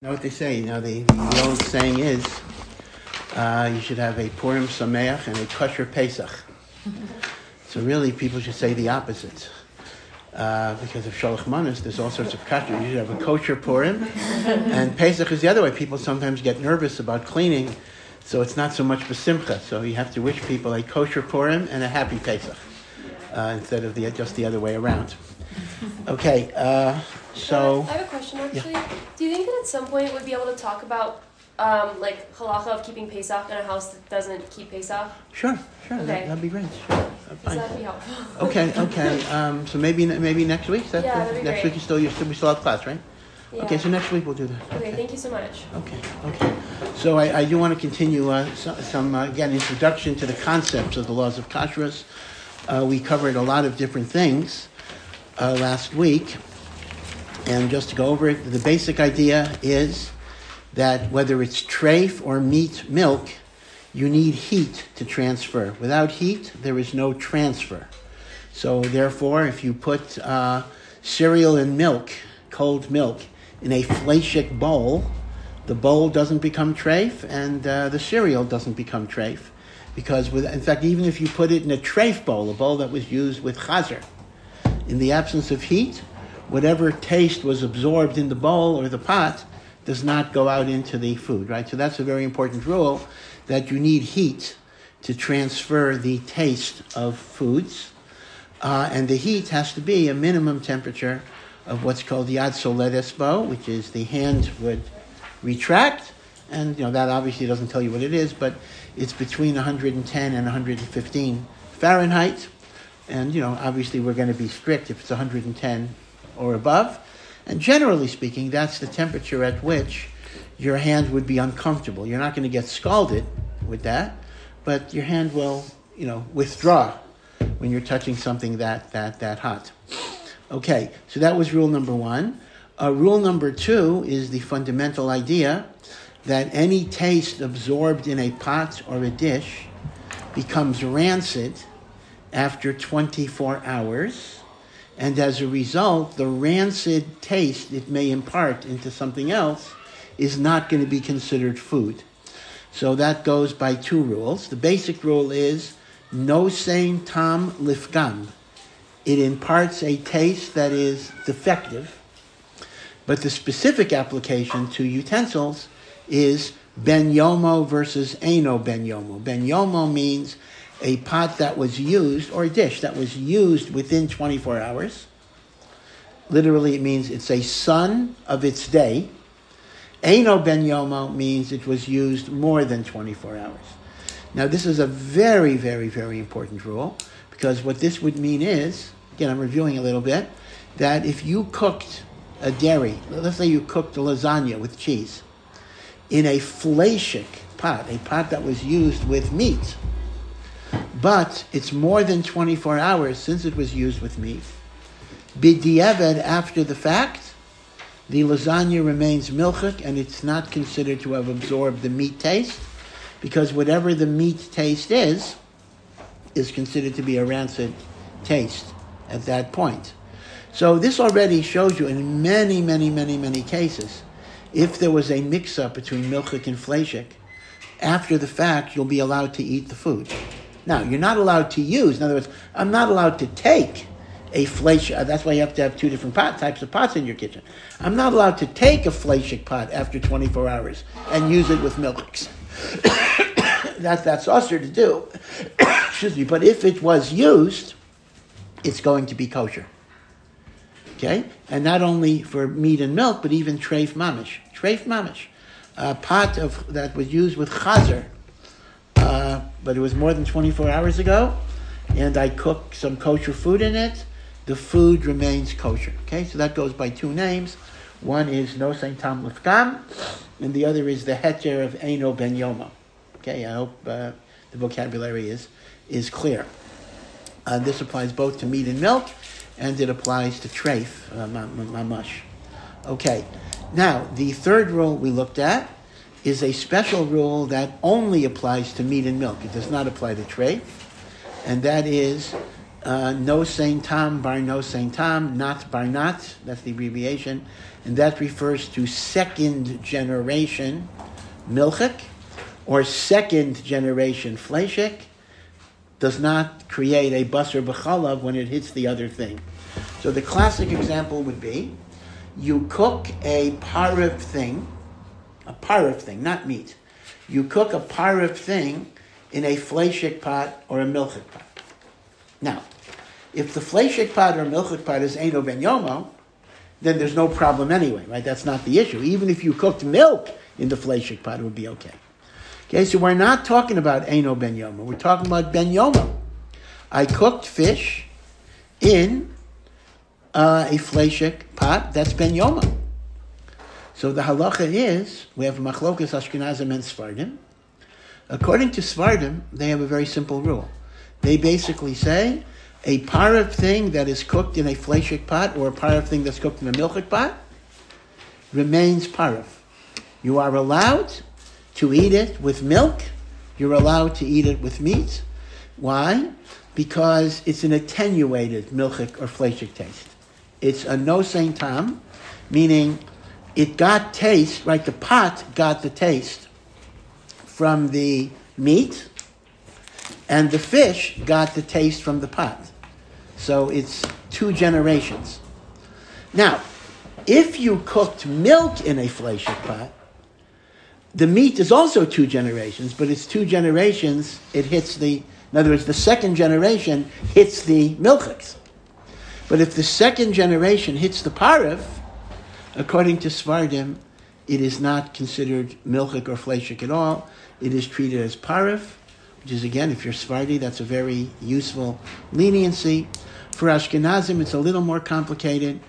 know what they say? You know, the, the old saying is, uh, you should have a Purim Sameach and a Kosher Pesach. so really, people should say the opposite. Uh, because of Shalach Manas, there's all sorts of kosher. You should have a kosher Purim, and Pesach is the other way. People sometimes get nervous about cleaning, so it's not so much Basimcha. So you have to wish people a kosher Purim and a happy Pesach, uh, instead of the, just the other way around. Okay, uh, so... I have a question actually. Yeah. Think that at some point we'd be able to talk about um, like halacha of keeping Pesach in a house that doesn't keep Pesach? Sure, sure. Okay. That, would be great. Sure. That'd be helpful. okay, okay. Um, so maybe maybe next week. That, yeah, that'd be next great. week you still you still we still have class, right? Yeah. Okay, so next week we'll do that. Okay, okay. thank you so much. Okay, okay. So I, I do want to continue uh, some, some uh, again introduction to the concepts of the laws of kashrus. Uh, we covered a lot of different things uh, last week. And just to go over it, the basic idea is that whether it's treif or meat milk, you need heat to transfer. Without heat, there is no transfer. So therefore, if you put uh, cereal and milk, cold milk, in a fleshik bowl, the bowl doesn't become treif and uh, the cereal doesn't become treif. Because, with, in fact, even if you put it in a treif bowl, a bowl that was used with chazer, in the absence of heat, whatever taste was absorbed in the bowl or the pot does not go out into the food, right? So that's a very important rule that you need heat to transfer the taste of foods. Uh, and the heat has to be a minimum temperature of what's called the yad soledes bo, which is the hand would retract. And you know that obviously doesn't tell you what it is, but it's between 110 and 115 Fahrenheit. And you know, obviously we're going to be strict if it's 110 or above. And generally speaking, that's the temperature at which your hand would be uncomfortable. You're not going to get scalded with that, but your hand will, you know, withdraw when you're touching something that that that hot. Okay, so that was rule number one. Uh, rule number two is the fundamental idea that any taste absorbed in a pot or a dish becomes rancid after 24 hours and as a result, the rancid taste it may impart into something else is not going to be considered food. So that goes by two rules. The basic rule is no sein tam lifgam. It imparts a taste that is defective, but the specific application to utensils is ben yomo versus eno ben yomo. Ben yomo means a pot that was used, or a dish that was used within 24 hours. Literally, it means it's a son of its day. Eino ben yomo means it was used more than 24 hours. Now, this is a very, very, very important rule because what this would mean is, again, I'm reviewing a little bit, that if you cooked a dairy, let's say you cooked a lasagna with cheese, in a fleshik pot, a pot that was used with meat, but it's more than 24 hours since it was used with meat. B'diavad, after the fact, the lasagna remains milchik and it's not considered to have absorbed the meat taste because whatever the meat taste is, is considered to be a rancid taste at that point. So this already shows you in many, many, many, many cases, if there was a mix-up between milchik and fleshik, after the fact, you'll be allowed to eat the food. Now, you're not allowed to use, in other words, I'm not allowed to take a fleshik, that's why you have to have two different pot, types of pots in your kitchen. I'm not allowed to take a fleshik pot after 24 hours and use it with milks. that, that's assur to do. Excuse me, but if it was used, it's going to be kosher. Okay? And not only for meat and milk, but even treif mamish. Treif mamish. A pot of, that was used with chazer, uh, but it was more than 24 hours ago, and I cooked some kosher food in it, the food remains kosher. Okay, so that goes by two names. One is no sein tam lifgam, and the other is the heter of eno ben yoma. Okay, I hope uh, the vocabulary is is clear. Uh, this applies both to meat and milk, and it applies to treif, uh, mamash. Okay, now the third rule we looked at is a special rule that only applies to meat and milk. It does not apply to treif, and that is uh, no sein tam, bar no sein tam, nat bar nat, that's the abbreviation, and that refers to second generation milchik or second generation fleshik, does not create a basar b'chalav when it hits the other thing. So the classic example would be, you cook a parv thing, a parv thing, not meat. You cook a parv thing in a fleshik pot or a milchik pot. Now, if the fleshik pot or milchik pot is Eno Ben Yomo, then there's no problem anyway, right? That's not the issue. Even if you cooked milk in the fleshik pot, it would be okay. Okay, so we're not talking about Eno Ben Yomo. We're talking about Ben Yomo. I cooked fish in uh, a fleshik pot. That's Ben Yomo. So the halacha is we have machlokas Ashkenazim and Sfardim. According to Sfardim, they have a very simple rule. They basically say a parav thing that is cooked in a fleshik pot or a parav thing that's cooked in a milchik pot remains parav. You are allowed to eat it with milk. You're allowed to eat it with meat. Why? Because it's an attenuated milchik or fleshik taste. It's a no sein tam, meaning it got taste, right? The pot got the taste from the meat, and the fish got the taste from the pot. So it's two generations. Now, if you cooked milk in a fleshik pot, the meat is also two generations, but it's two generations, it hits the, in other words, the second generation hits the milchiks. But if the second generation hits the parav, according to Sfardim, it is not considered milchik or fleshik at all it is treated as parif, which is again, if you're Sfardi, that's a very useful leniency. For Ashkenazim, it's a little more complicated.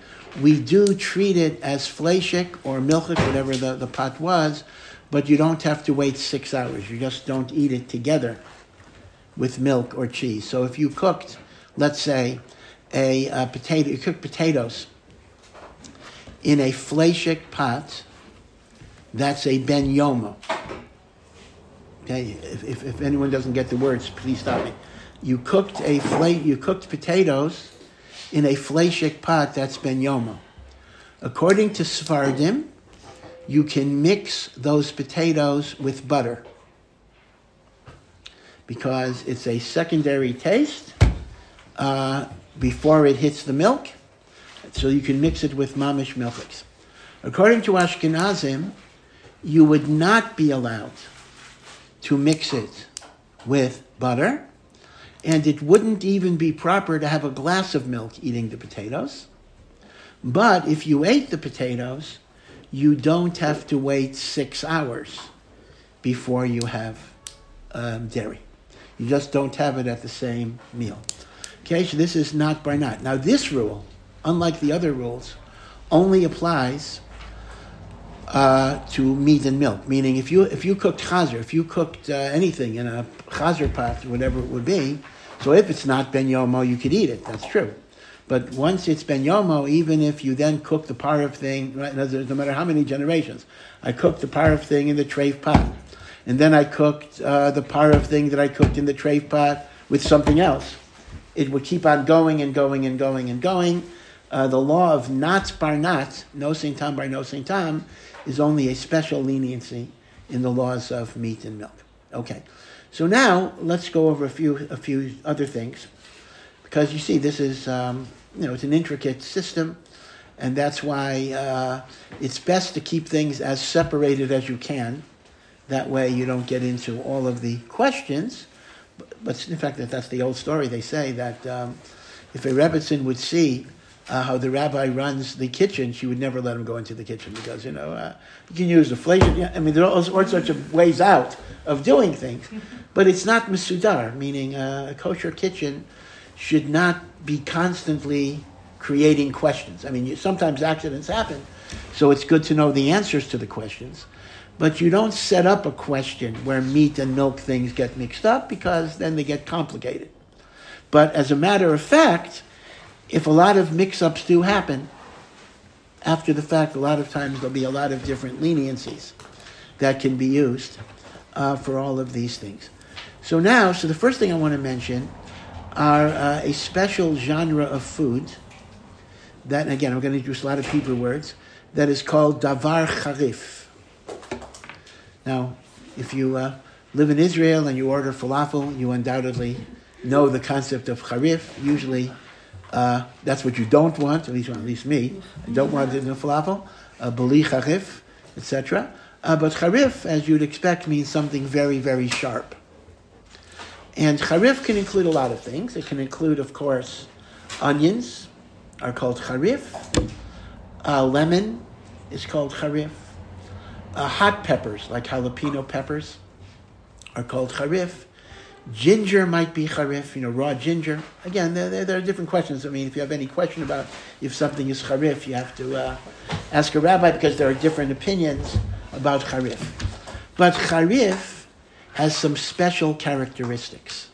We do treat it as fleshik or milchik, whatever the, the pot was, but you don't have to wait six hours. You just don't eat it together with milk or cheese. So if you cooked, let's say, a, a potato, you cooked potatoes in a fleshik pot, that's a ben yomo. Okay, if, if, if, anyone doesn't get the words, please stop me. You cooked a fla- you cooked potatoes in a fleshik pot that's ben yomo. According to Sfardim, you can mix those potatoes with butter because it's a secondary taste uh, before it hits the milk. So you can mix it with mamish milchiks. According to Ashkenazim, you would not be allowed to mix it with butter, and it wouldn't even be proper to have a glass of milk eating the potatoes. But if you ate the potatoes, you don't have to wait six hours before you have um, dairy. You just don't have it at the same meal. Okay, so this is not by not. Now, this rule, unlike the other rules, only applies uh, to meat and milk. Meaning, if you if you cooked chazer, if you cooked uh, anything in a chazer pot, whatever it would be, so if it's not ben yomo, you could eat it. That's true. But once it's ben yomo, even if you then cook the parav thing, right, no matter how many generations, I cooked the parav thing in the treif pot, and then I cooked uh, the parav thing that I cooked in the treif pot with something else. It would keep on going and going and going and going. Uh, the law of nat bar nat, no tam bar no tam, is only a special leniency in the laws of meat and milk. Okay, so now let's go over a few a few other things, because you see this is um, you know it's an intricate system, and that's why uh, it's best to keep things as separated as you can. That way you don't get into all of the questions. But, but in fact, that that's the old story. They say that um, if a Rebbetzin would see uh, how the rabbi runs the kitchen, she would never let him go into the kitchen because, you know, uh, you can use the flavor. I mean, there are all, sorts of ways out of doing things, but it's not masudar, meaning uh, a kosher kitchen should not be constantly creating questions. I mean, you, sometimes accidents happen, so it's good to know the answers to the questions. But you don't set up a question where meat and milk things get mixed up because then they get complicated. But as a matter of fact, if a lot of mix-ups do happen, after the fact, a lot of times there'll be a lot of different leniencies that can be used uh, for all of these things. So now, so the first thing I want to mention are uh, a special genre of food that, again, I'm going to introduce a lot of Hebrew words, that is called davar charif. Now, if you uh, live in Israel and you order falafel, you undoubtedly know the concept of charif. Usually, uh, that's what you don't want, at least, at least me. I don't want it in falafel, uh, bali charif, etc. Uh, but charif, as you'd expect, means something very, very sharp. And charif can include a lot of things. It can include, of course, onions are called charif. Uh, lemon is called charif. Uh, hot peppers, like jalapeno peppers, are called charif. Ginger might be charif, you know, raw ginger. Again, there, there, are different questions. I mean, if you have any question about if something is charif, you have to uh, ask a rabbi because there are different opinions about charif. But charif has some special characteristics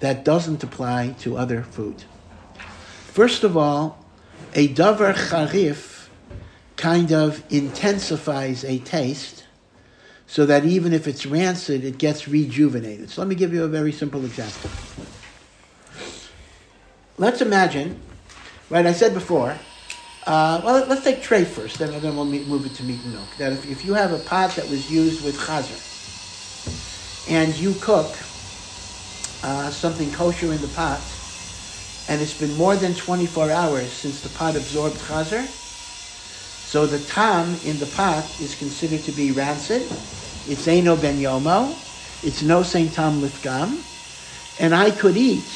that doesn't apply to other food. First of all, a davar charif kind of intensifies a taste so that even if it's rancid, it gets rejuvenated. So let me give you a very simple example. Let's imagine, right, I said before, uh, well, let's take tray first, then, then we'll move it to meat and milk. That if, if you have a pot that was used with chazer, and you cook uh, something kosher in the pot, and it's been more than 24 hours since the pot absorbed chazer, so the tam in the pot is considered to be rancid. It's Eino ben Yomo. It's no sein Tam Lifgam. And I could eat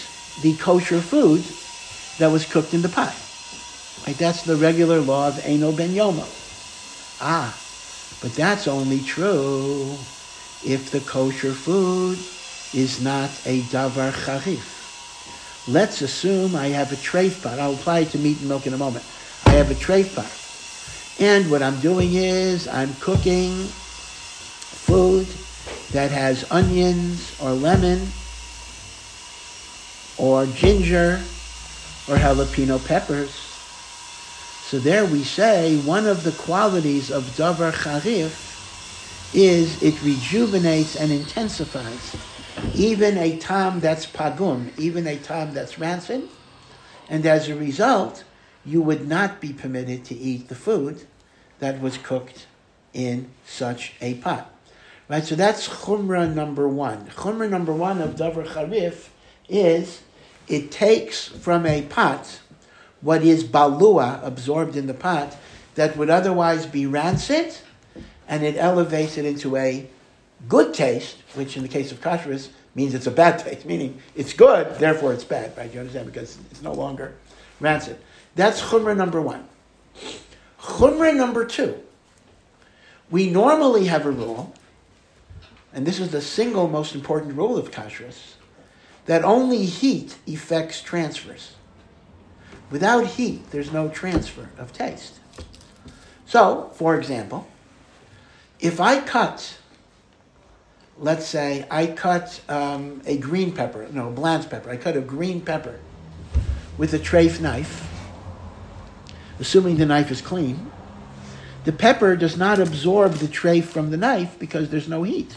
the kosher food that was cooked in the pot. Right? That's the regular law of Eino ben Yomo. Ah, but that's only true if the kosher food is not a davar charif. Let's assume I have a treif pot. I'll apply it to meat and milk in a moment. I have a treif pot. And what I'm doing is I'm cooking food that has onions or lemon or ginger or jalapeno peppers. So there we say one of the qualities of davar charif is it rejuvenates and intensifies. Even a tam that's pagum, even a tam that's rancid, and as a result, you would not be permitted to eat the food that was cooked in such a pot. Right, so that's chumrah number one. Chumrah number one of davar charif is it takes from a pot what is balua absorbed in the pot that would otherwise be rancid, and it elevates it into a good taste, which in the case of kashrus means it's a bad taste, meaning it's good, therefore it's bad, right? You understand? Because it's no longer rancid. That's chumrah number one. Chumrah number two. We normally have a rule, and this is the single most important rule of kashrus, that only heat effects transfers. Without heat, there's no transfer of taste. So, for example, if I cut let's say I cut um, a green pepper, no, a blanch pepper. I cut a green pepper with a treif knife, assuming the knife is clean. The pepper does not absorb the treif from the knife because there's no heat.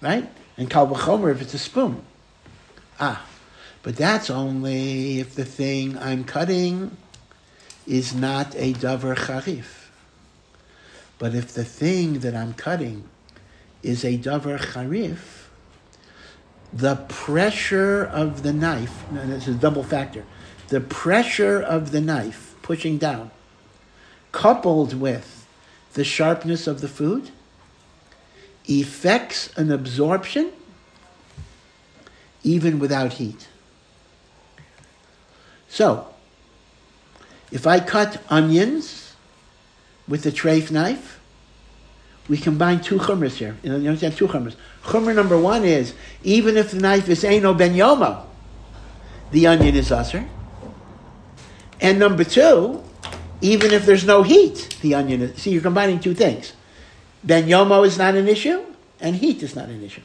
Right? And kal v'chomer if it's a spoon. Ah, but that's only if the thing I'm cutting is not a davar charif. But if the thing that I'm cutting is a davar charif, the pressure of the knife, and is a double factor, the pressure of the knife pushing down, coupled with the sharpness of the food, effects an absorption even without heat. So, if I cut onions with a treif knife, we combine two chumras here. You, know, understand two chumras. Chumra number one is even if the knife is Eino ben Yomo, the onion is assur. And number two, even if there's no heat, the onion is. See, you're combining two things. Ben Yomo is not an issue, and heat is not an issue.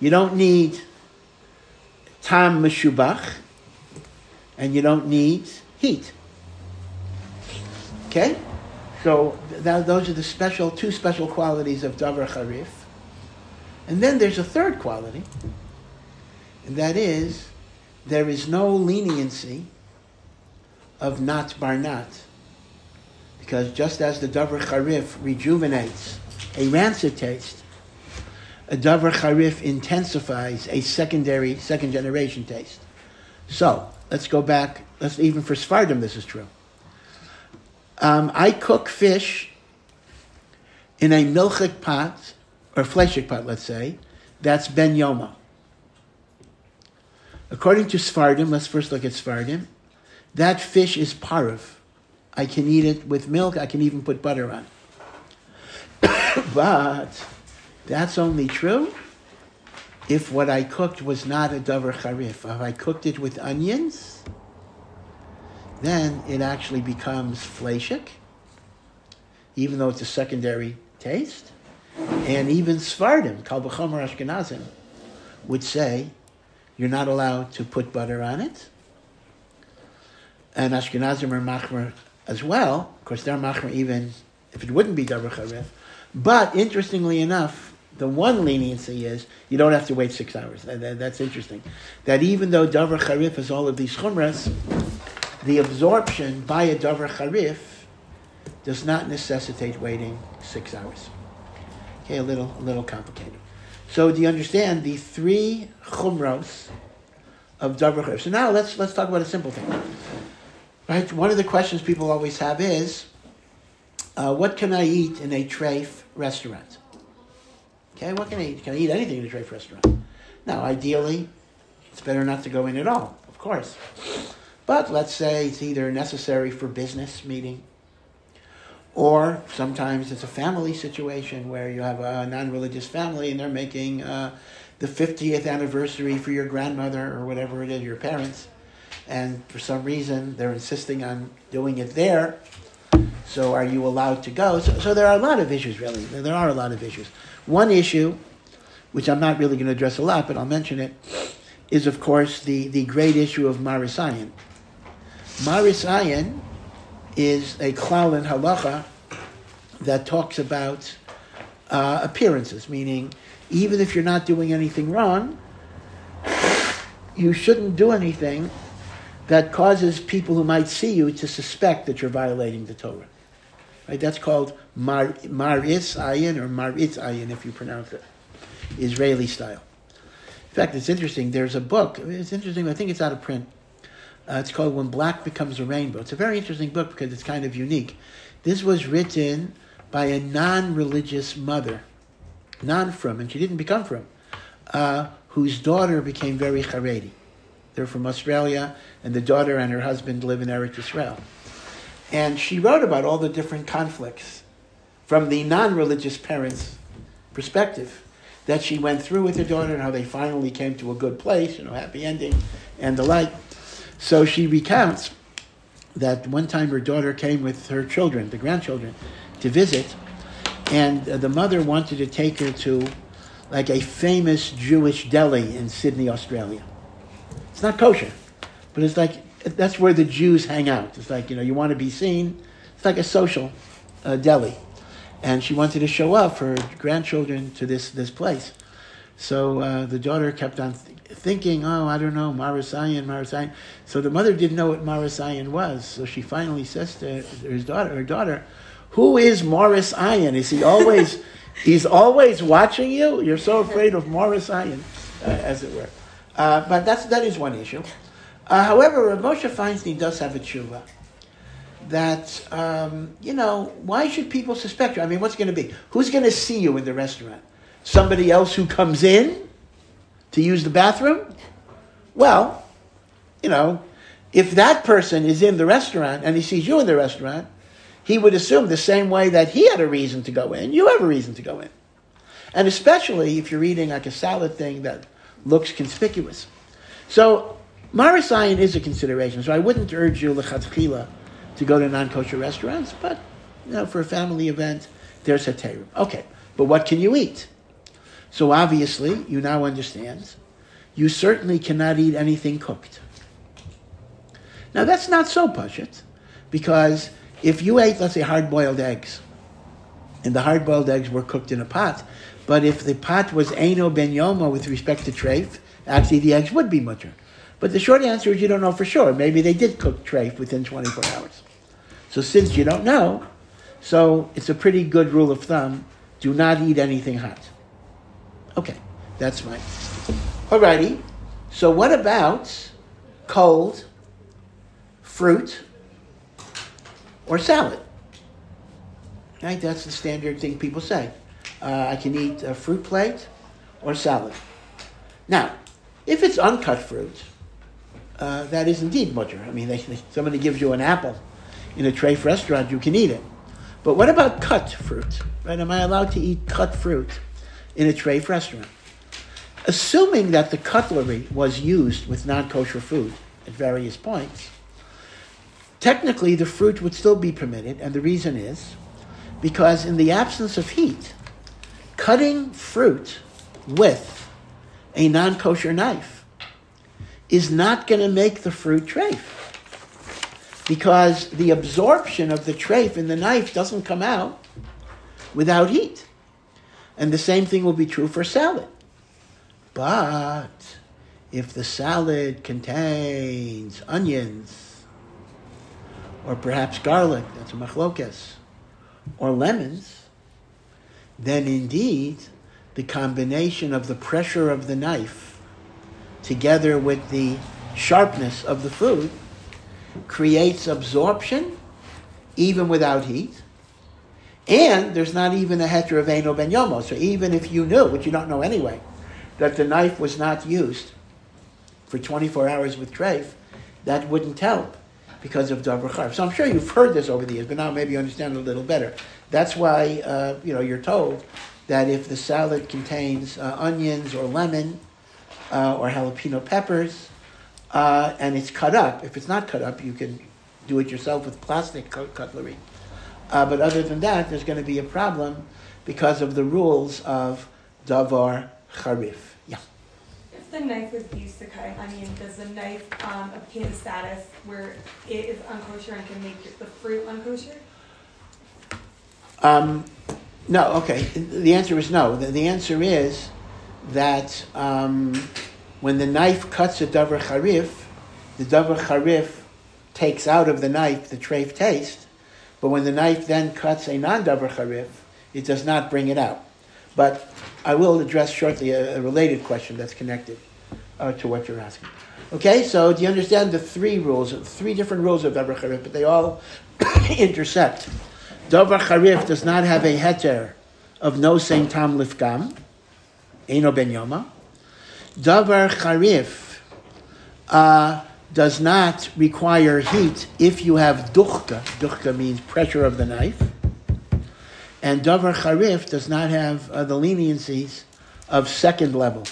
You don't need tam meshubach, and you don't need heat. Okay? So that, those are the special, two special qualities of davar charif. And then there's a third quality, and that is there is no leniency of nat bar nat. Because just as the davar charif rejuvenates a rancid taste, a davar charif intensifies a secondary, second generation taste. So, let's go back, let's even for Sfardim this is true. Um, I cook fish in a milchik pot, or fleshik pot, let's say, that's ben yoma. According to Sfardim, let's first look at Sfardim, that fish is parv. I can eat it with milk, I can even put butter on. but that's only true if what I cooked was not a davar charif. If I cooked it with onions, then it actually becomes fleshik, even though it's a secondary taste. And even Sfardim, Kal B'chomer Ashkenazim, would say you're not allowed to put butter on it. And Ashkenazim are machmer as well. Of course, they're machmer even if it wouldn't be davar charif. But interestingly enough, the one leniency is you don't have to wait six hours. That, that, that's interesting. That even though davar charif has all of these chumras, the absorption by a davar charif does not necessitate waiting six hours. Okay, a little, a little complicated. So do you understand the three chumros of davar charif? So now let's let's talk about a simple thing. Right. One of the questions people always have is, uh, what can I eat in a treif restaurant? Okay, what can I eat? Can I eat anything in a treif restaurant? Now, ideally, it's better not to go in at all, of course. But let's say it's either necessary for business meeting, or sometimes it's a family situation where you have a non-religious family and they're making uh, the 50th anniversary for your grandmother or whatever it is, your parents, and for some reason they're insisting on doing it there. So are you allowed to go? So, so there are a lot of issues, really. There are a lot of issues. One issue, which I'm not really going to address a lot, but I'll mention it, is of course the, the great issue of Maris ayin. Marisayan is a klal in halacha that talks about uh, appearances, meaning even if you're not doing anything wrong, you shouldn't do anything that causes people who might see you to suspect that you're violating the Torah. Right? That's called mar, maris ayin or maritz ayin if you pronounce it Israeli style. In fact, it's interesting. There's a book. It's interesting. I think it's out of print. Uh, it's called When Black Becomes a Rainbow. It's a very interesting book because it's kind of unique. This was written by a non-religious mother, non-frum, and she didn't become frum, uh, whose daughter became very Haredi. They're from Australia, and the daughter and her husband live in Eretz Israel. And she wrote about all the different conflicts from the non-religious parents' perspective that she went through with her daughter and how they finally came to a good place, you know, happy ending and the like. So she recounts that one time her daughter came with her children, the grandchildren, to visit, and uh, the mother wanted to take her to like a famous Jewish deli in Sydney, Australia. It's not kosher, but it's like that's where the Jews hang out. It's like you know you want to be seen. It's like a social uh, deli, and she wanted to show off her grandchildren to this this place. So uh, the daughter kept on th- thinking, oh, I don't know, Marasayan, Marasayan. So the mother didn't know what Marasayan was. So she finally says to his daughter, her daughter, who is Morris Iron? Is he always, he's always watching you? You're so afraid of Morris Iron, uh, as it were. Uh, but that's, that is one issue. Uh, however, Rav Moshe Feinstein does have a tshuva that, um, you know, why should people suspect you? I mean, what's going to be? Who's going to see you in the restaurant? Somebody else who comes in to use the bathroom? Well, you know, if that person is in the restaurant and he sees you in the restaurant, he would assume the same way that he had a reason to go in, you have a reason to go in. And especially if you're eating like a salad thing that looks conspicuous. So, Maris ayin is a consideration. So I wouldn't urge you, lechatchila, to go to non-kosher restaurants, but, you know, for a family event, there's a terim. Okay, but what can you eat? So obviously, you now understand, you certainly cannot eat anything cooked. Now that's not so pashut, because if you ate, let's say, hard-boiled eggs, and the hard-boiled eggs were cooked in a pot, but if the pot was Eino Ben Yoma with respect to treif, actually the eggs would be mutter. But the short answer is you don't know for sure. Maybe they did cook treif within 24 hours. So since you don't know, so it's a pretty good rule of thumb: do not eat anything hot. Okay, that's fine. Alrighty. So what about cold fruit or salad? Right, that's the standard thing people say. Uh, I can eat a fruit plate or salad. Now, if it's uncut fruit, uh, that is indeed mutter. I mean, they, they, somebody gives you an apple in a treif restaurant, you can eat it. But what about cut fruit? Right? Am I allowed to eat cut fruit in a treif restaurant? Assuming that the cutlery was used with non-kosher food at various points, technically the fruit would still be permitted, and the reason is because in the absence of heat, cutting fruit with a non kosher knife is not going to make the fruit treif. Because the absorption of the treif in the knife doesn't come out without heat. And the same thing will be true for salad. But if the salad contains onions, or perhaps garlic, that's a machlokas, or lemons, then indeed the combination of the pressure of the knife together with the sharpness of the food creates absorption even without heat. And there's not even a heter of Eno ben Yomo. So even if you knew, which you don't know anyway, that the knife was not used for 24 hours with treif, that wouldn't help because of charv. So I'm sure you've heard this over the years, but now maybe you understand it a little better. That's why uh, you know you're told that if the salad contains uh, onions or lemon uh, or jalapeno peppers uh, and it's cut up, if it's not cut up, you can do it yourself with plastic cutlery. Uh, but other than that, there's going to be a problem because of the rules of davar charif the knife was used to cut an onion, does the knife um, obtain a status where it is unkosher and can make the fruit unkosher? Um, no, okay. The answer is no. The, the answer is that um, when the knife cuts a davar charif, the davar charif takes out of the knife the treif taste, but when the knife then cuts a non-davar charif, it does not bring it out. But I will address shortly a, a related question that's connected uh, to what you're asking. Okay, so do you understand the three rules, three different rules of Davar Charif, but they all intersect. Davar Charif does not have a heter of no same tam lifgam, eno ben yoma. Davar Charif uh, does not require heat if you have duchka. Duchka means pressure of the knife. And davar charif does not have uh, the leniencies of second level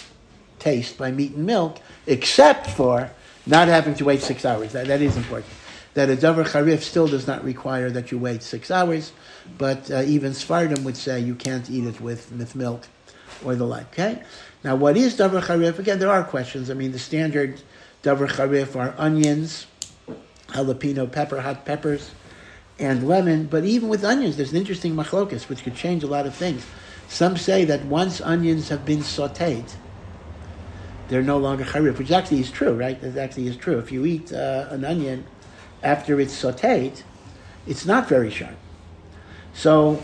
taste by meat and milk, except for not having to wait six hours. That, that is important. That a davar charif still does not require that you wait six hours, but uh, even Sfardim would say you can't eat it with, with milk or the like. Okay. Now, what is davar charif? Again, there are questions. I mean, the standard davar charif are onions, jalapeno pepper, hot peppers, and lemon. But even with onions, there's an interesting machlokas which could change a lot of things. Some say that once onions have been sautéed, they're no longer charif, which actually is true, right? That actually is true. If you eat uh, an onion after it's sautéed, it's not very sharp. So,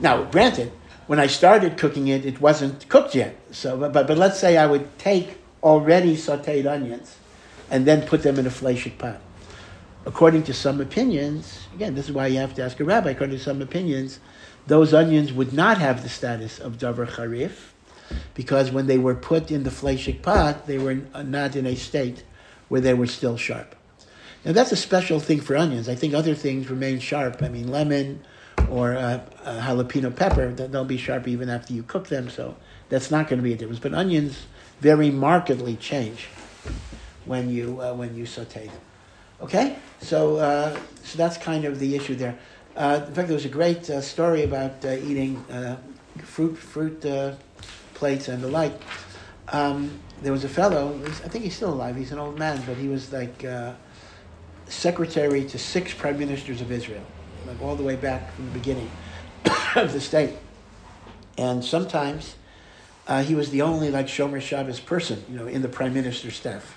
now, granted, when I started cooking it, it wasn't cooked yet. So, but, but, let's say I would take already sautéed onions and then put them in a fleshik pot according to some opinions, again, this is why you have to ask a rabbi, according to some opinions, those onions would not have the status of davar charif, because when they were put in the fleshik pot, they were not in a state where they were still sharp. Now that's a special thing for onions. I think other things remain sharp. I mean, lemon or uh, uh, jalapeno pepper, they'll be sharp even after you cook them, so that's not going to be a difference. But onions very markedly change when you, uh, when you saute them. Okay, so uh, so that's kind of the issue there. Uh, in fact, there was a great story about eating fruit fruit plates and the like. Um, there was a fellow. I think he's still alive. He's an old man, but he was like secretary to six prime ministers of Israel, like all the way back from the beginning of the state. And sometimes uh, he was the only like Shomer Shabbos person, you know, in the prime minister's staff.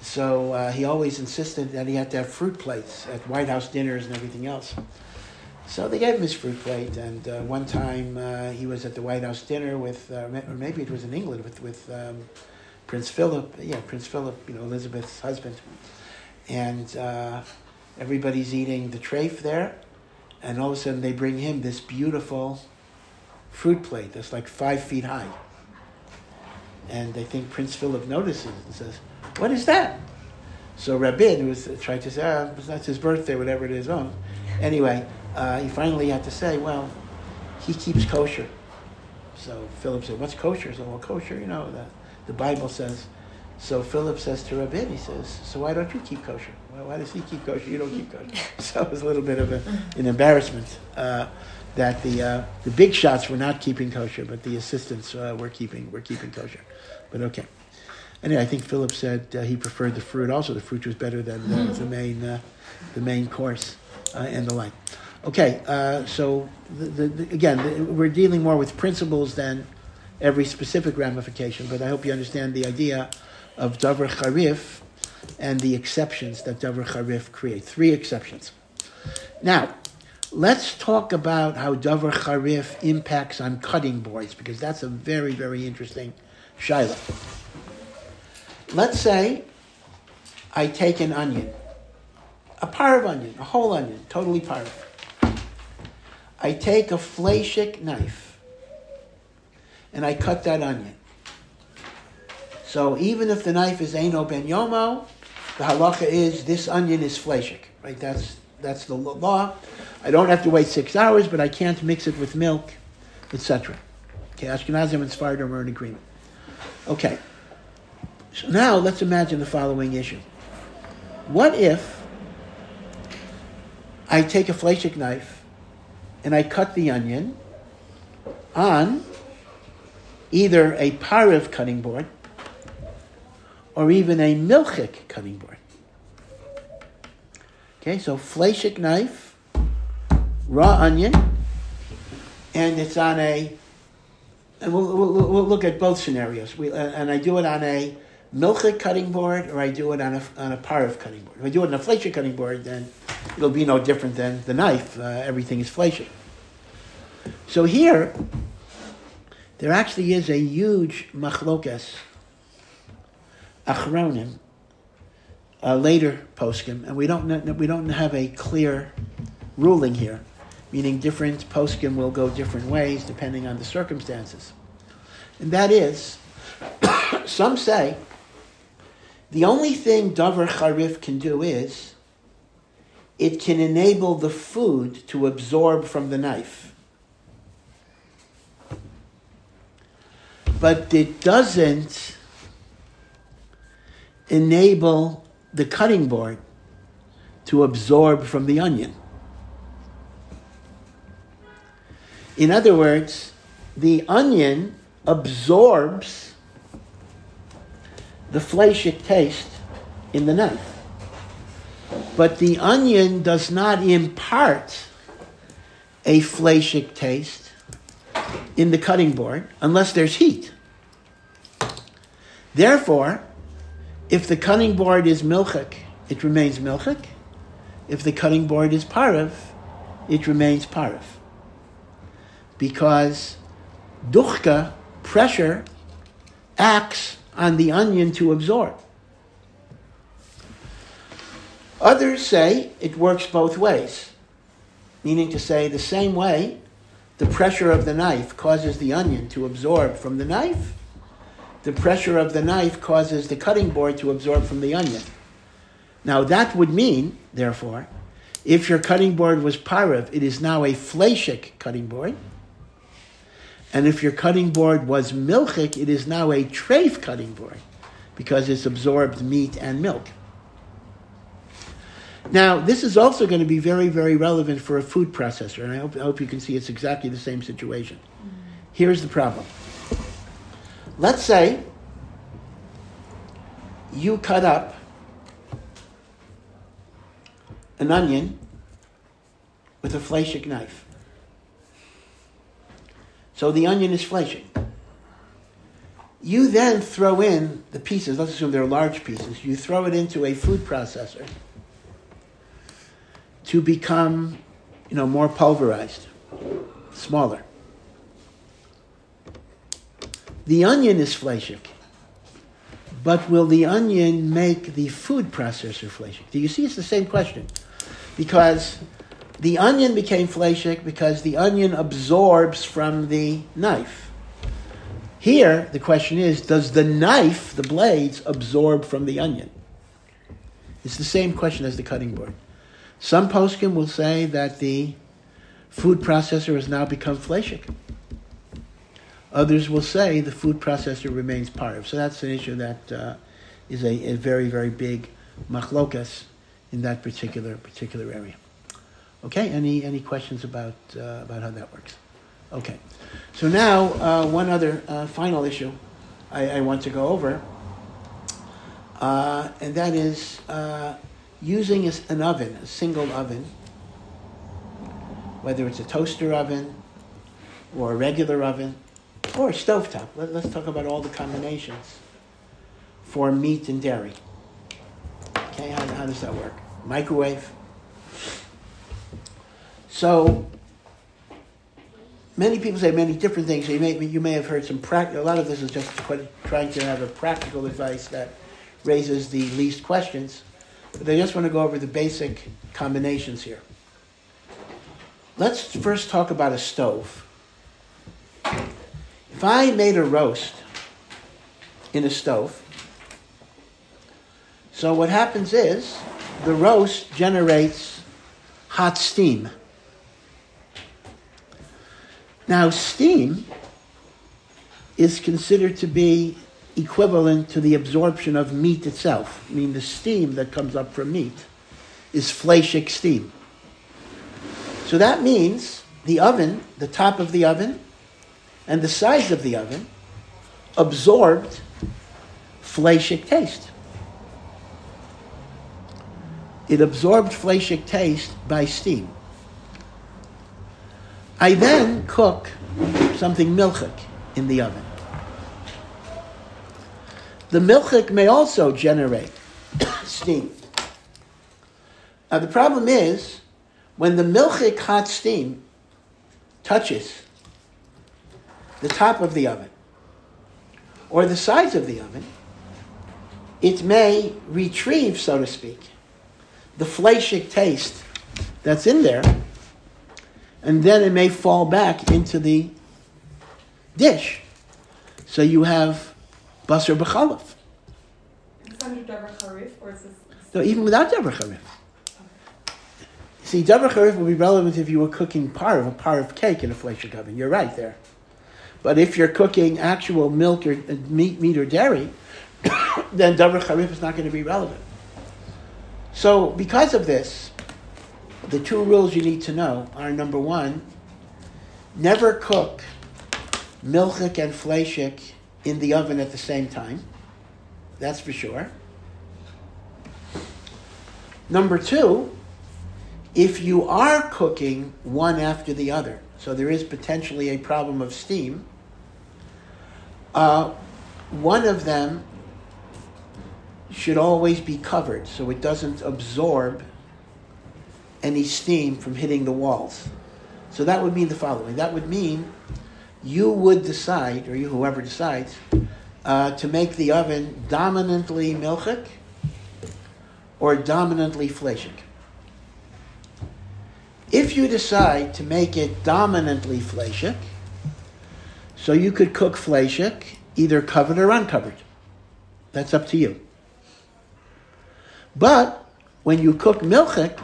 So uh, he always insisted that he had to have fruit plates at White House dinners and everything else. So they gave him his fruit plate, and uh, one time uh, he was at the White House dinner with, uh, or maybe it was in England with with um, Prince Philip. Yeah, Prince Philip, you know, Elizabeth's husband, and uh, everybody's eating the treif there, and all of a sudden they bring him this beautiful fruit plate that's like five feet high, and I think Prince Philip notices and says, "What is that?" So Rabin was trying to say, ah, that's his birthday, whatever it is. Oh, anyway uh, he finally had to say, well, he keeps kosher. So Philip said, what's kosher? So, well, kosher, you know, the, the Bible says. So Philip says to Rabin, he says, so why don't you keep kosher? Well, why does he keep kosher? You don't keep kosher. So it was a little bit of a, an embarrassment uh, that the, uh, the big shots were not keeping kosher, but the assistants uh, were, keeping, were keeping kosher. But okay. Anyway, I think Philip said uh, he preferred the fruit. Also, the fruit was better than the, the main, uh, the main course and the like. Okay, uh, so the, the, the, again, we're dealing more with principles than every specific ramification, but I hope you understand the idea of Davar Charif and the exceptions that Davar Charif create. Three exceptions. Now, let's talk about how Davar Charif impacts on cutting boards, because that's a very, very interesting shaila. Let's say I take an onion, a par of onion, a whole onion, totally par I take a flashik knife and I cut that onion. So even if the knife is Eino Ben Yomo, the halacha is this onion is flashik, right? That's, that's the law. I don't have to wait six hours, but I can't mix it with milk, etc. Okay, Ashkenazim and Sephardim are in agreement. Okay, so now let's imagine the following issue. What if I take a flashik knife and I cut the onion on either a pariv cutting board or even a milchik cutting board. Okay, so flashik knife, raw onion, and it's on a, and we'll, we'll, we'll look at both scenarios. We, uh, and I do it on a milchik cutting board or I do it on a, on a pariv cutting board. If I do it on a flashik cutting board, then it'll be no different than the knife. Uh, everything is fleshik. So here, there actually is a huge machlokas, achronim, a later poskim, and we don't we don't have a clear ruling here, meaning different poskim will go different ways depending on the circumstances, and that is, some say the only thing davar charif can do is it can enable the food to absorb from the knife. But it doesn't enable the cutting board to absorb from the onion. In other words, the onion absorbs the fleshic taste in the knife. But the onion does not impart a fleishic taste in the cutting board unless there's heat. Therefore, if the cutting board is milchik, it remains milchik. If the cutting board is parav, it remains parav. Because duchka, pressure, acts on the onion to absorb. Others say it works both ways, meaning to say the same way the pressure of the knife causes the onion to absorb from the knife, the pressure of the knife causes the cutting board to absorb from the onion. Now that would mean, therefore, if your cutting board was parav, it is now a fleshik cutting board. And if your cutting board was milchik, it is now a treif cutting board because it's absorbed meat and milk. Now, this is also going to be very, very relevant for a food processor, and I hope, I hope you can see it's exactly the same situation. Here's the problem. Let's say you cut up an onion with a fleshik knife. So the onion is fleshik. You then throw in the pieces, let's assume they're large pieces, you throw it into a food processor to become, you know, more pulverized, smaller. The onion is fleshik, but will the onion make the food processor fleshik? Do you see it's the same question? Because the onion became fleshik because the onion absorbs from the knife. Here, the question is does the knife, the blades, absorb from the onion? It's the same question as the cutting board. Some poskim will say that the food processor has now become fleshik. Others will say the food processor remains parv. So that's an issue that uh, is a, a, very, very big machlokas in that particular particular area. Okay, any, any questions about, uh, about how that works? Okay, so now uh, one other uh, final issue I, I, want to go over, uh, and that is uh, using an oven, a single oven, whether it's a toaster oven or a regular oven or a stovetop. Let, us talk about all the combinations for meat and dairy. Okay, how, how does that work? Microwave. So many people say many different things. You may you may have heard some practical. A lot of this is just trying to have a practical advice that raises the least questions. But I just want to go over the basic combinations here. Let's first talk about a stove. If I made a roast in a stove, so what happens is the roast generates hot steam. Now, steam is considered to be equivalent to the absorption of meat itself. I mean, the steam that comes up from meat is fleshik steam. So that means the oven, the top of the oven, and the size of the oven absorbed fleshik taste. It absorbed fleshik taste by steam. I then cook something milchik in the oven. The milchik may also generate steam. Now the problem is when the milchik hot steam touches the top of the oven or the sides of the oven, it may retrieve, so to speak, the fleshik taste that's in there, and then it may fall back into the dish. So you have basar b'chalav. No, even without charif. See, davar charif would be relevant if you were cooking part of a part of cake in a fleshik oven. You're right there. But if you're cooking actual milk or uh, meat, meat or dairy, then davar charif is not going to be relevant. So, because of this, the two rules you need to know are number one, never cook milchik and fleshik in the oven at the same time. That's for sure. Number two, if you are cooking one after the other, so there is potentially a problem of steam. Uh, one of them should always be covered so it doesn't absorb any steam from hitting the walls. So that would mean the following. That would mean you would decide, or you whoever decides, uh, to make the oven dominantly milchik or dominantly fleshik. If you decide to make it dominantly fleshik, so you could cook fleshik either covered or uncovered. That's up to you. But when you cook milchik,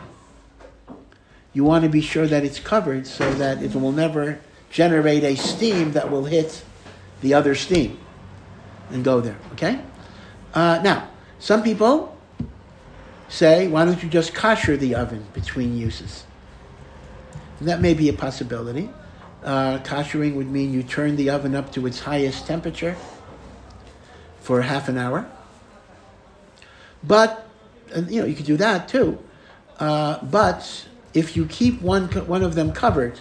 you want to be sure that it's covered so that it will never generate a steam that will hit the other steam and go there. Okay? Uh, now, some people say, why don't you just kosher the oven between uses? That may be a possibility. Uh, koshering would mean you turn the oven up to its highest temperature for half an hour. But, you know, you could do that too. Uh, but if you keep one, one of them covered,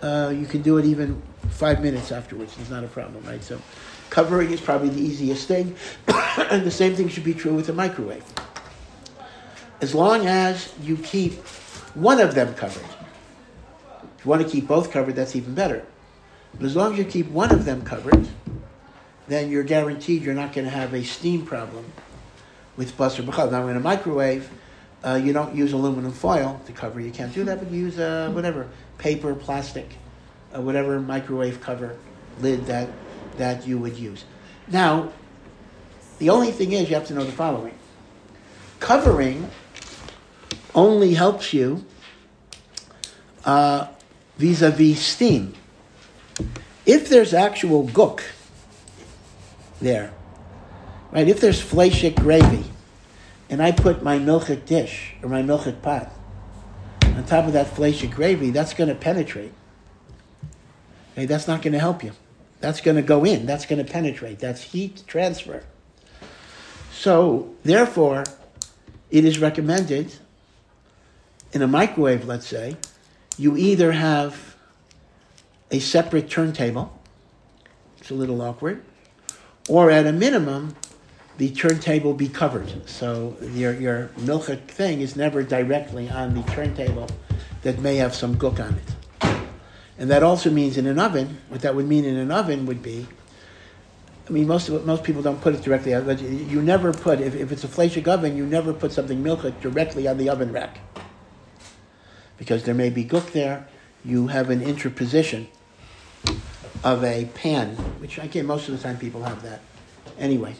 uh, you can do it even five minutes afterwards. It's not a problem, right? So Covering is probably the easiest thing, and the same thing should be true with a microwave. As long as you keep one of them covered. You want to keep both covered, that's even better. But as long as you keep one of them covered, then you're guaranteed you're not going to have a steam problem with basar b'chal. Now, in a microwave, uh, you don't use aluminum foil to cover. You can't do that, but you use uh, whatever paper, plastic, uh, whatever microwave cover lid that that you would use. Now, the only thing is you have to know the following: covering only helps you uh, vis-a-vis steam. If there's actual guk there, right? If there's fleshik gravy, and I put my milchik dish or my milchik pot on top of that fleshik gravy, that's going to penetrate. Okay, that's not going to help you. That's going to go in. That's going to penetrate. That's heat transfer. So, therefore, it is recommended in a microwave, let's say, you either have a separate turntable, it's a little awkward, or at a minimum, the turntable be covered. So your, your milchik thing is never directly on the turntable that may have some gook on it. And that also means in an oven, what that would mean in an oven would be, I mean, most of, most people don't put it directly but you never put, if, if it's a fleshik oven, you never put something milchik directly on the oven rack. Because there may be gook there, you have an interposition of a pan, which again, most of the time people have that. Anyway,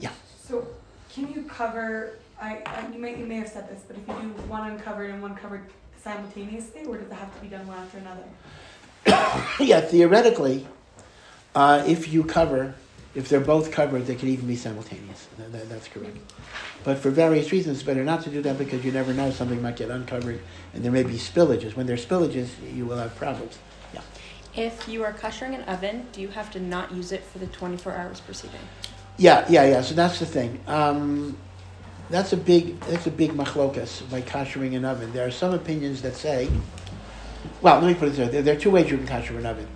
yeah. So can you cover, I, I, you may, you may have said this, but if you do one uncovered and one covered simultaneously, or does it have to be done one after another? yeah, theoretically, uh, if you cover, if they're both covered, they can even be simultaneous. That, that- that's correct. But for various reasons, it's better not to do that because you never know something might get uncovered and there may be spillages. When there's spillages, you will have problems. Yeah. If you are koshering an oven, do you have to not use it for the 24 hours preceding? Yeah, yeah, yeah. So that's the thing. Um, that's a big that's a big machlokas by koshering an oven. There are some opinions that say, well, let me put it this way: there, there are two ways you can kosher an oven.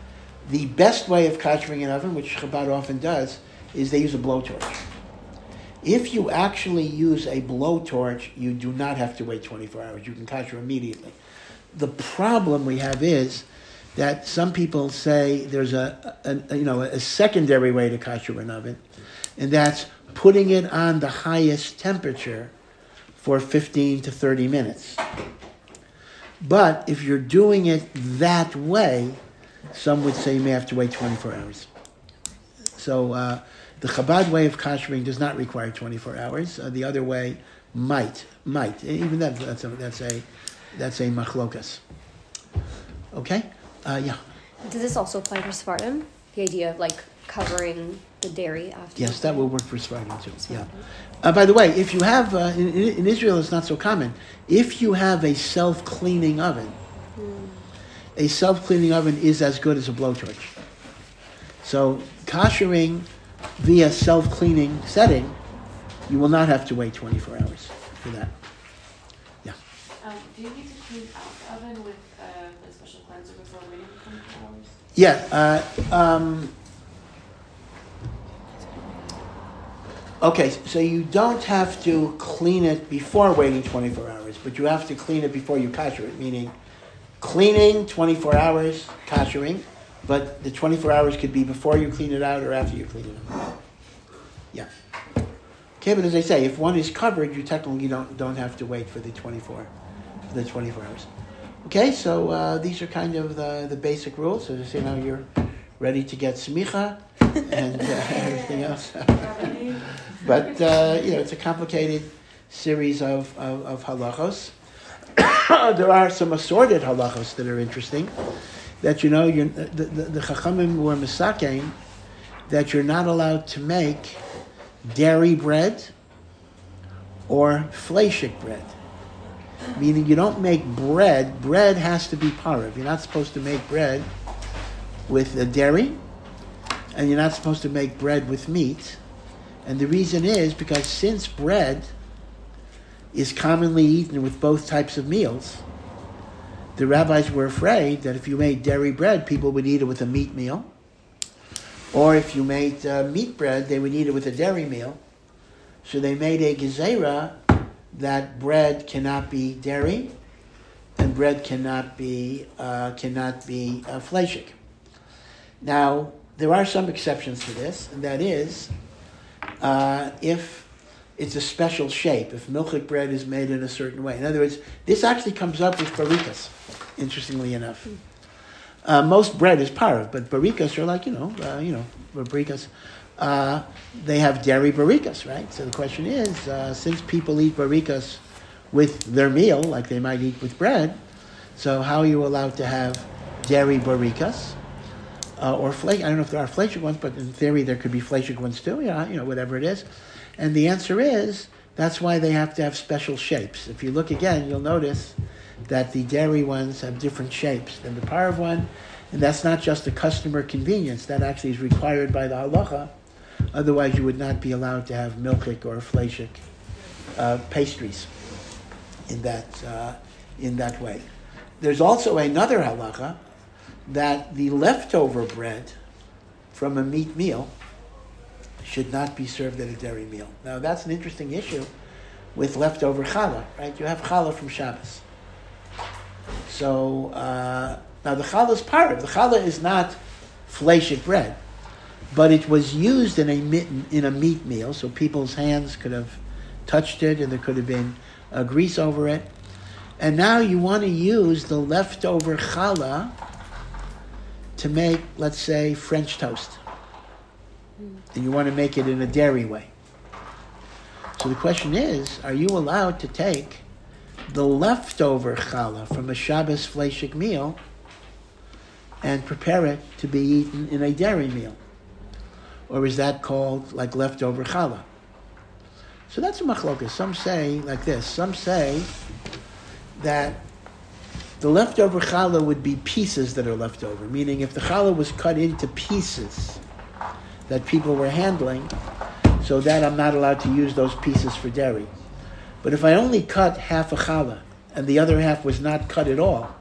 The best way of koshering an oven, which Chabad often does, is they use a blowtorch. If you actually use a blowtorch, you do not have to wait 24 hours. You can kosher immediately. The problem we have is that some people say there's a, a, you know a secondary way to kosher an oven, and that's putting it on the highest temperature for 15 to 30 minutes. But if you're doing it that way, some would say you may have to wait 24 hours. So uh, the Chabad way of koshering does not require 24 hours. Uh, the other way might, might. Even that, that's a, that's a, that's a machlokas. Okay? Uh, yeah. Does this also apply for Sephardim? The idea of like covering the dairy after. Yes, that will work for Sephardim too. Yeah. Uh, by the way, if you have uh, in, in Israel, it's not so common. If you have a self-cleaning oven, a self-cleaning oven is as good as a blowtorch. So koshering via self-cleaning setting, you will not have to wait 24 hours for that. Yeah. Um, do you need to clean out the oven with uh, a special cleanser before waiting 24 hours? Yeah. Uh, um, okay, so you don't have to clean it before waiting 24 hours, but you have to clean it before you kosher it, meaning cleaning 24 hours, koshering, but the 24 hours could be before you clean it out or after you clean it out. Yeah. Okay, but as I say, if one is covered, you technically don't, don't have to wait for the 24, for the 24 hours. Okay, so uh, these are kind of the, the basic rules. So just you know, you're ready to get smicha and uh, everything else. but uh, you know, it's a complicated series of, of, of halachos. there are some assorted halachos that are interesting. That you know, the, the, the chachamim were misakein that you're not allowed to make dairy bread or fleshik bread. Meaning you don't make bread. Bread has to be parav. You're not supposed to make bread with the dairy, and you're not supposed to make bread with meat. And the reason is because since bread is commonly eaten with both types of meals, the rabbis were afraid that if you made dairy bread, people would eat it with a meat meal, Or if you made uh, meat bread, they would eat it with a dairy meal. So they made a gezerah that bread cannot be dairy, and bread cannot be uh, cannot be uh. Now there are some exceptions to this, and that is uh, if it's a special shape, if milchik bread is made in a certain way. In other words, this actually comes up with barikas, interestingly enough. Uh, most bread is parv, but barikas are like, you know, uh, you know, barikas. Uh, they have dairy barikas, right? So the question is, uh, since people eat barikas with their meal, like they might eat with bread, so how are you allowed to have dairy barikas? Uh, or flake, I don't know if there are fleshik ones, but in theory there could be fleshik ones too, yeah, you know, whatever it is. And the answer is, that's why they have to have special shapes. If you look again, you'll notice that the dairy ones have different shapes than the parv one, and that's not just a customer convenience, that actually is required by the halacha. Otherwise, you would not be allowed to have milchik or fleshik uh, pastries in that, uh, in that way. There's also another halacha that the leftover bread from a meat meal should not be served at a dairy meal. Now, that's an interesting issue with leftover challah, right? You have challah from Shabbos. So, uh, now the challah is part of The challah is not fleshik bread, but it was used in a, in a meat meal, so people's hands could have touched it and there could have been uh, grease over it. And now you want to use the leftover challah to make, let's say, French toast. And you want to make it in a dairy way. So the question is, are you allowed to take the leftover challah from a Shabbos fleshik meal and prepare it to be eaten in a dairy meal? Or is that called like leftover challah? So that's a machlokas. Some say like this. Some say that the leftover challah would be pieces that are left over, meaning if the challah was cut into pieces that people were handling, so that I'm not allowed to use those pieces for dairy. But if I only cut half a challah and the other half was not cut at all,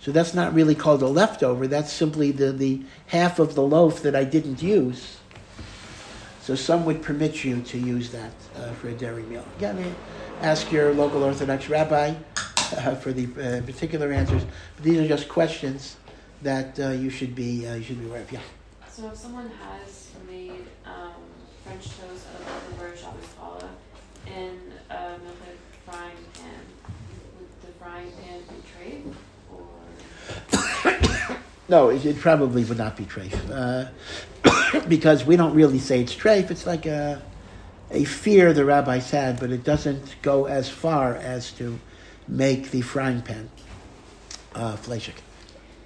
so that's not really called a leftover. That's simply the, the half of the loaf that I didn't use. So some would permit you to use that uh, for a dairy meal. Again, ask your local Orthodox rabbi uh, for the uh, particular answers. But these are just questions that uh, you should be uh, you should be aware of. Yeah. So if someone has made um, French toast out of leftover Shabbos challah in a milk frying pan, would the frying pan be treif or? no, it, it, probably would not be treif uh, because we don't really say it's treif. It's like a a fear the rabbis had, but it doesn't go as far as to make the frying pan uh.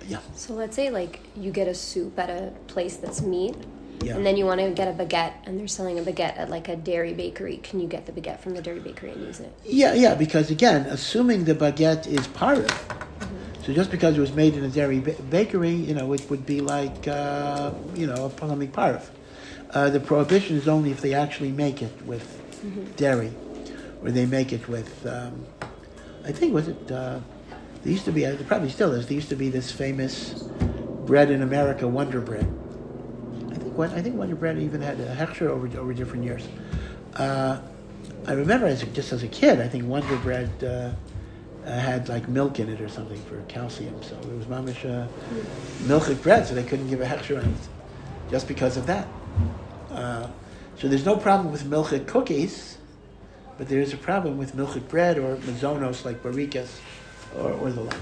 Yeah. So let's say like you get a soup at a place that's meat, yeah. and then you want to get a baguette, and they're selling a baguette at like a dairy bakery. Can you get the baguette from the dairy bakery and use it? Yeah, yeah. Because again, assuming the baguette is parve, mm-hmm. so just because it was made in a dairy ba- bakery, you know, it would be like uh, you know a plumbing parve. Uh, the prohibition is only if they actually make it with mm-hmm. dairy, or they make it with. Um, I think was it. Uh, there used to be, there probably still is. There used to be this famous bread in America, Wonder Bread. I think I think Wonder Bread even had a hechsher over over different years. Uh, I remember as just as a kid, I think Wonder Bread uh, uh, had like milk in it or something for calcium. So it was mamish uh, milk bread, so they couldn't give a hechsher on it just because of that. Uh, so there's no problem with milchik cookies, but there is a problem with milchik bread or mazonos like barikas or, or the like.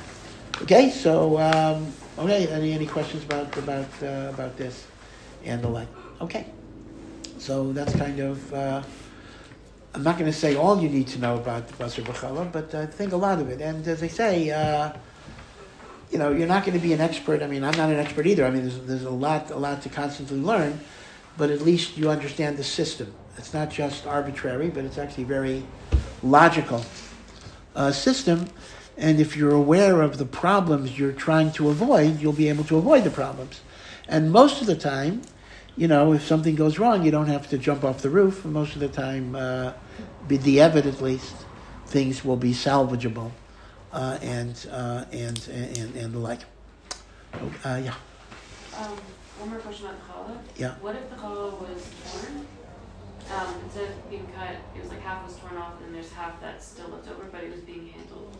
Okay, so um, okay, any any questions about about uh, about this and the like? Okay, so that's kind of. Uh, I'm not going to say all you need to know about the Basar B'chalav, but I think a lot of it. And as I say, uh, you know, you're not going to be an expert. I mean, I'm not an expert either. I mean, there's, there's a lot, a lot to constantly learn, but at least you understand the system. It's not just arbitrary, but it's actually very logical uh, system. And if you're aware of the problems you're trying to avoid, you'll be able to avoid the problems. And most of the time, you know, if something goes wrong, you don't have to jump off the roof. Most of the time, uh, b'diavad at least, things will be salvageable uh, and, uh, and, and, and the like. Uh, yeah. Um, one more question about the challah. Yeah. What if the challah was torn? Um, instead of being cut, it was like half was torn off and there's half that's still left over, but it was being handled.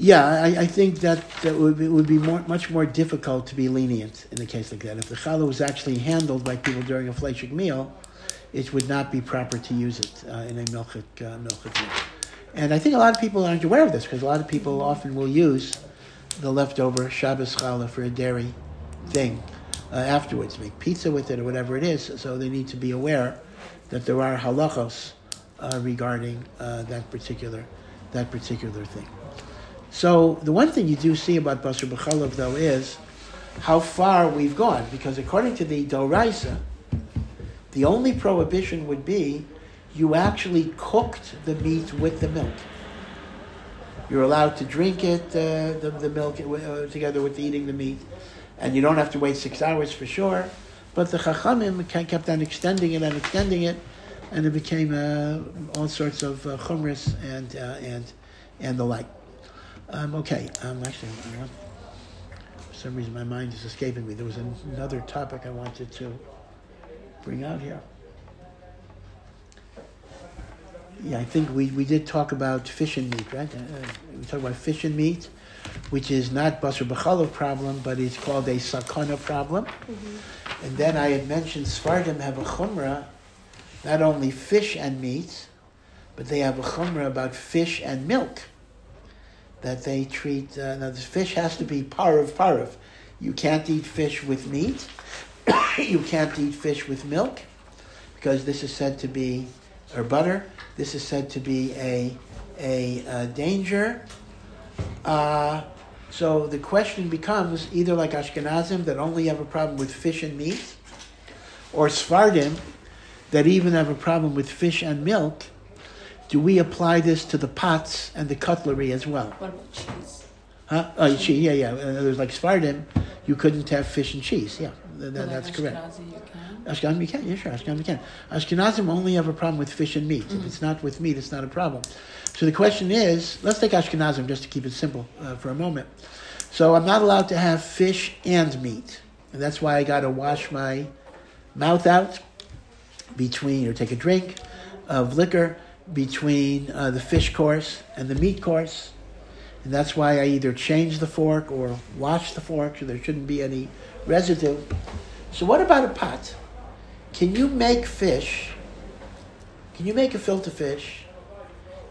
Yeah, I, I think that, that would be, would be more, much more difficult to be lenient in a case like that. If the challah was actually handled by people during a fleshig meal, it would not be proper to use it uh, in a milchik, uh, meal. And I think a lot of people aren't aware of this because a lot of people often will use the leftover Shabbos challah for a dairy thing uh, afterwards, make pizza with it or whatever it is. So they need to be aware that there are halachos uh, regarding uh, that particular that particular thing. So the one thing you do see about Basar B'chalav though is how far we've gone, because according to the Doraisa, the only prohibition would be you actually cooked the meat with the milk. You're allowed to drink it, uh, the, the milk, uh, together with eating the meat, and you don't have to wait six hours for sure. But the Chachamim kept on extending it and extending it, and it became uh, all sorts of uh, and, uh, and, and the like. Um, okay, um, actually, for some reason my mind is escaping me. There was an- another topic I wanted to bring out here. Yeah, I think we, we did talk about fish and meat, right? Uh, uh, we talked about fish and meat, which is not basar b'chalav problem, but it's called a sakana problem. And then I had mentioned Sfardim have a chumrah, not only fish and meat, but they have a chumrah about fish and milk. That they treat, uh, now this fish has to be parav parav. You can't eat fish with meat. you can't eat fish with milk, because this is said to be, or butter, this is said to be a, a, uh danger. Uh, so the question becomes either like Ashkenazim that only have a problem with fish and meat, or Sfardim that even have a problem with fish and milk. Do we apply this to the pots and the cutlery as well? What about cheese? Huh? Oh, cheese, yeah, yeah. Uh, there's like Sfardim, you couldn't have fish and cheese. Yeah, th- th- Like that's correct. Ashkenazi, you can. Ashkenazim, you can. Yeah, sure. Ashkenazim, you can. Ashkenazim only have a problem with fish and meat. If it's not with meat, it's not a problem. So the question is, let's take Ashkenazim just to keep it simple uh, for a moment. So I'm not allowed to have fish and meat, and that's why I got to wash my mouth out between, or take a drink of liquor between uh, the fish course and the meat course. And that's why I either change the fork or wash the fork so there shouldn't be any residue. So what about a pot? Can you make fish? Can you make a filter fish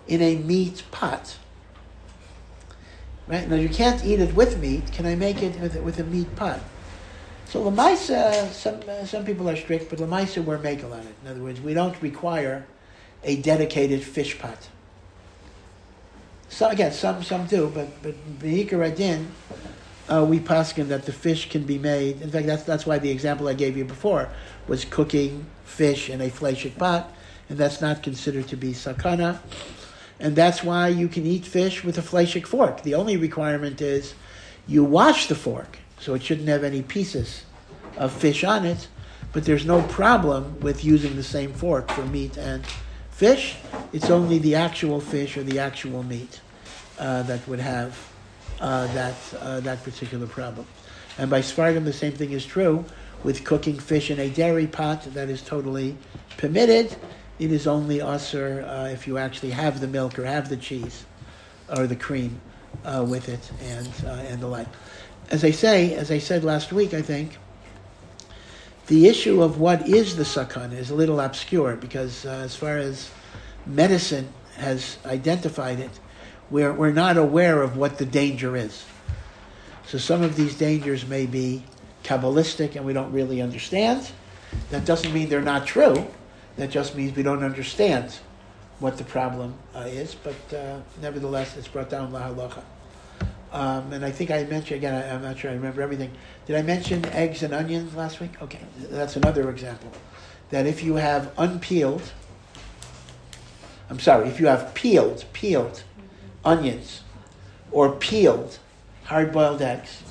in a meat pot? Right now, you can't eat it with meat. Can I make it with, with a meat pot? So lamaisa, some uh, some people are strict, but lamaisa we're makel on it. In other words, we don't require a dedicated fish pot. So again, some some do, but but beikar adin, uh, we paskin that the fish can be made. In fact, that's that's why the example I gave you before was cooking fish in a fleshik pot, and that's not considered to be sakana. And that's why you can eat fish with a fleshik fork. The only requirement is you wash the fork, so it shouldn't have any pieces of fish on it. But there's no problem with using the same fork for meat and fish. It's only the actual fish or the actual meat uh, that would have uh, that uh, that particular problem. And by Sfardim, the same thing is true with cooking fish in a dairy pot. That is totally permitted. It is only assur uh, if you actually have the milk or have the cheese or the cream uh, with it and uh, and the like. As I say, as I said last week, I think the issue of what is the sakana is a little obscure because uh, as far as medicine has identified it, we're, we're not aware of what the danger is. So some of these dangers may be Kabbalistic and we don't really understand. That doesn't mean they're not true. That just means we don't understand what the problem uh, is. But uh, nevertheless, it's brought down la halacha. Um, and I think I mentioned again. I, I'm not sure I remember everything. Did I mention eggs and onions last week? Okay, that's another example. That if you have unpeeled, I'm sorry, if you have peeled, peeled onions, or peeled hard-boiled eggs,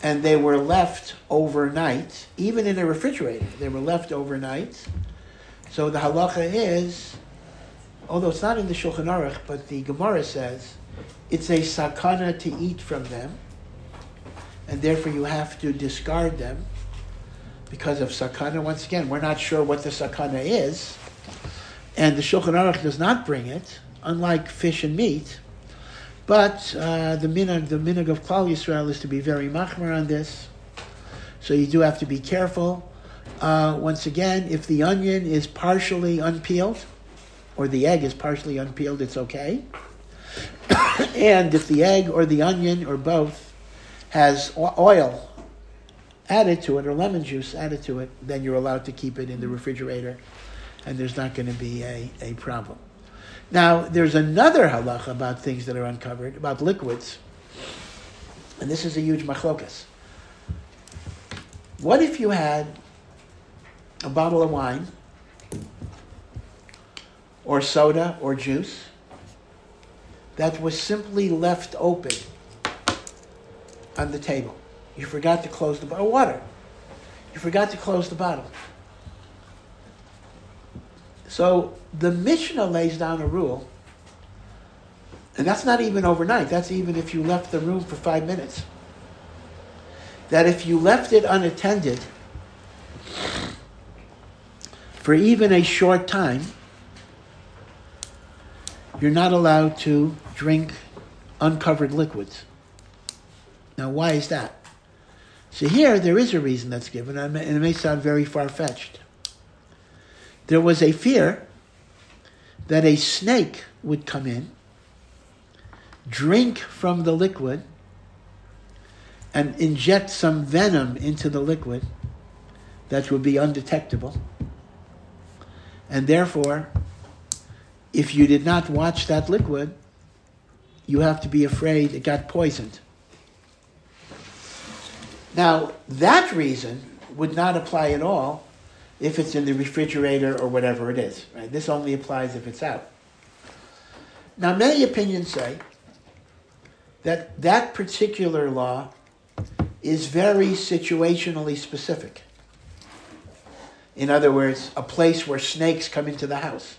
and they were left overnight, even in a refrigerator, they were left overnight. So the halacha is, although it's not in the Shulchan Aruch, but the Gemara says it's a sakana to eat from them and therefore you have to discard them because of sakana. Once again, we're not sure what the sakana is, and the Shulchan Aruch does not bring it, unlike fish and meat. But uh, the minhag, the minhag of Klal Yisrael is to be very machmer on this, so you do have to be careful. Uh, once again, if the onion is partially unpeeled, or the egg is partially unpeeled, it's okay. And if the egg or the onion or both has oil added to it or lemon juice added to it, then you're allowed to keep it in the refrigerator and there's not going to be a, a problem. Now, there's another halacha about things that are uncovered, about liquids, and this is a huge machlokas. What if you had a bottle of wine or soda or juice that was simply left open on the table? You forgot to close the bottle. Oh, water. You forgot to close the bottle. So the Mishnah lays down a rule, and that's not even overnight, that's even if you left the room for five minutes. That if you left it unattended for even a short time, you're not allowed to drink uncovered liquids. Now, why is that? So here, there is a reason that's given, and it may sound very far fetched. There was a fear that a snake would come in, drink from the liquid, and inject some venom into the liquid that would be undetectable. And therefore, if you did not watch that liquid, you have to be afraid it got poisoned. Now, that reason would not apply at all if it's in the refrigerator or whatever it is. Right? This only applies if it's out. Now, many opinions say that that particular law is very situationally specific. In other words, a place where snakes come into the house.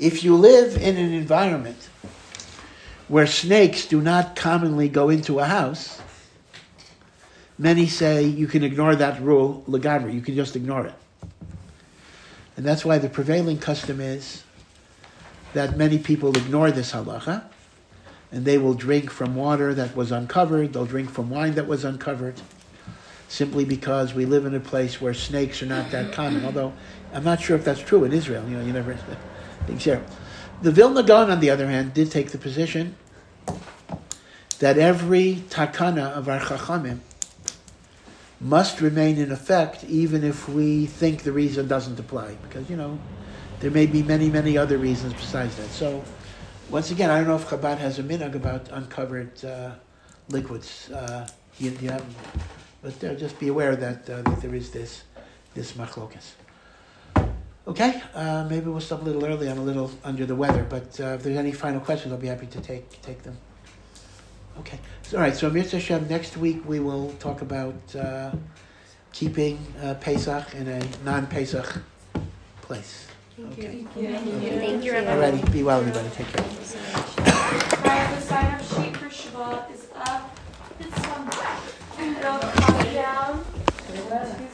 If you live in an environment where snakes do not commonly go into a house, many say you can ignore that rule, legamri, you can just ignore it. And that's why the prevailing custom is that many people ignore this halacha, and they will drink from water that was uncovered, they'll drink from wine that was uncovered, simply because we live in a place where snakes are not that common. Although I'm not sure if that's true in Israel. You know, you never. The Vilna Gaon, on the other hand, did take the position that every takana of our chachamim must remain in effect, even if we think the reason doesn't apply, because you know there may be many, many other reasons besides that. So, once again, I don't know if Chabad has a minhag about uncovered uh, liquids. Uh, you, you but uh, just be aware that, uh, that there is this this machlokas. Okay, uh, maybe we'll stop a little early. I'm a little under the weather, but uh, if there's any final questions, I'll be happy to take take them. Okay, so, all right. So Mirza Hashem, next week we will talk about uh, keeping uh, Pesach in a non-Pesach place. Thank okay. You. Thank you. Thank you. Be well, everybody. Take care. Is up. It's on. It'll come down.